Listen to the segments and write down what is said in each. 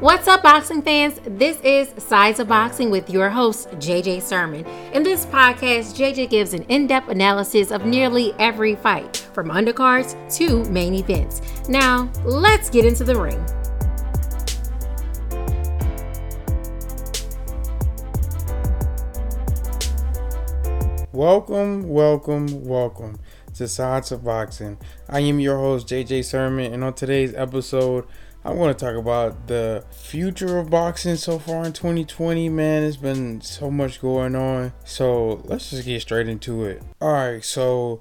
What's up, boxing fans? This is Sides of Boxing with your host, JJ Sermon. In this podcast, JJ gives an in depth analysis of nearly every fight, from undercards to main events. Now, let's get into the ring. Welcome, welcome, welcome to Sides of Boxing. I am your host, JJ Sermon, and on today's episode, I'm going to talk about the future of boxing so far in 2020. Man, It's been so much going on. So let's just get straight into it. All right, so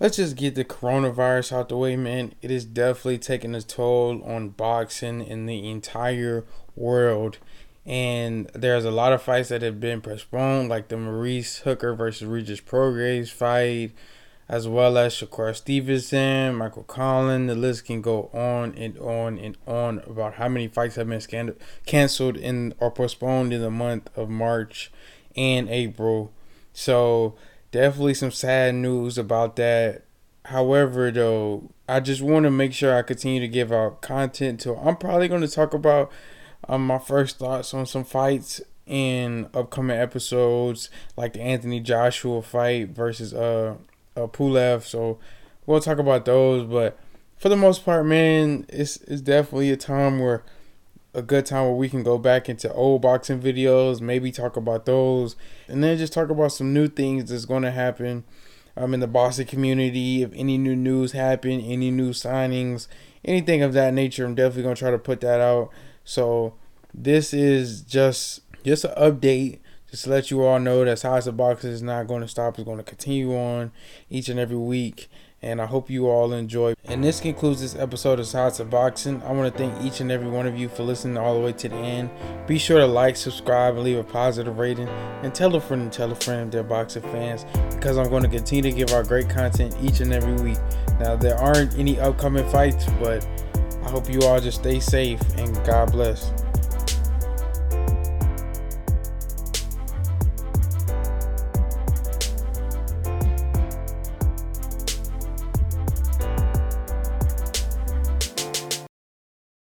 let's just get the coronavirus out the way, man. It is definitely taking a toll on boxing in the entire world. And there's a lot of fights that have been postponed, like the Maurice Hooker versus Regis Prograis fight as well as Shakur Stevenson, Michael Conlan. The list can go on and on and on about how many fights have been scanned, canceled in or postponed in the month of March and April. So definitely some sad news about that. However, though, I just want to make sure I continue to give out content. So I'm probably going to talk about um, my first thoughts on some fights in upcoming episodes, like the Anthony Joshua fight versus uh uh, Pulev. So we'll talk about those. But for the most part, man, it's it's definitely a time where a good time where we can go back into old boxing videos, maybe talk about those, and then just talk about some new things that's going to happen um, in the boxing community. If any new news happen, any new signings, anything of that nature, I'm definitely going to try to put that out. So this is just just an update just to let you all know that Sides of Boxing is not going to stop. It's going to continue on each and every week. And I hope you all enjoy. And this concludes this episode of Sides of Boxing. I want to thank each and every one of you for listening all the way to the end. Be sure to like, subscribe, and leave a positive rating. And tell a friend and tell a friend if they're boxing fans because I'm going to continue to give our great content each and every week. Now, there aren't any upcoming fights, but I hope you all just stay safe and God bless.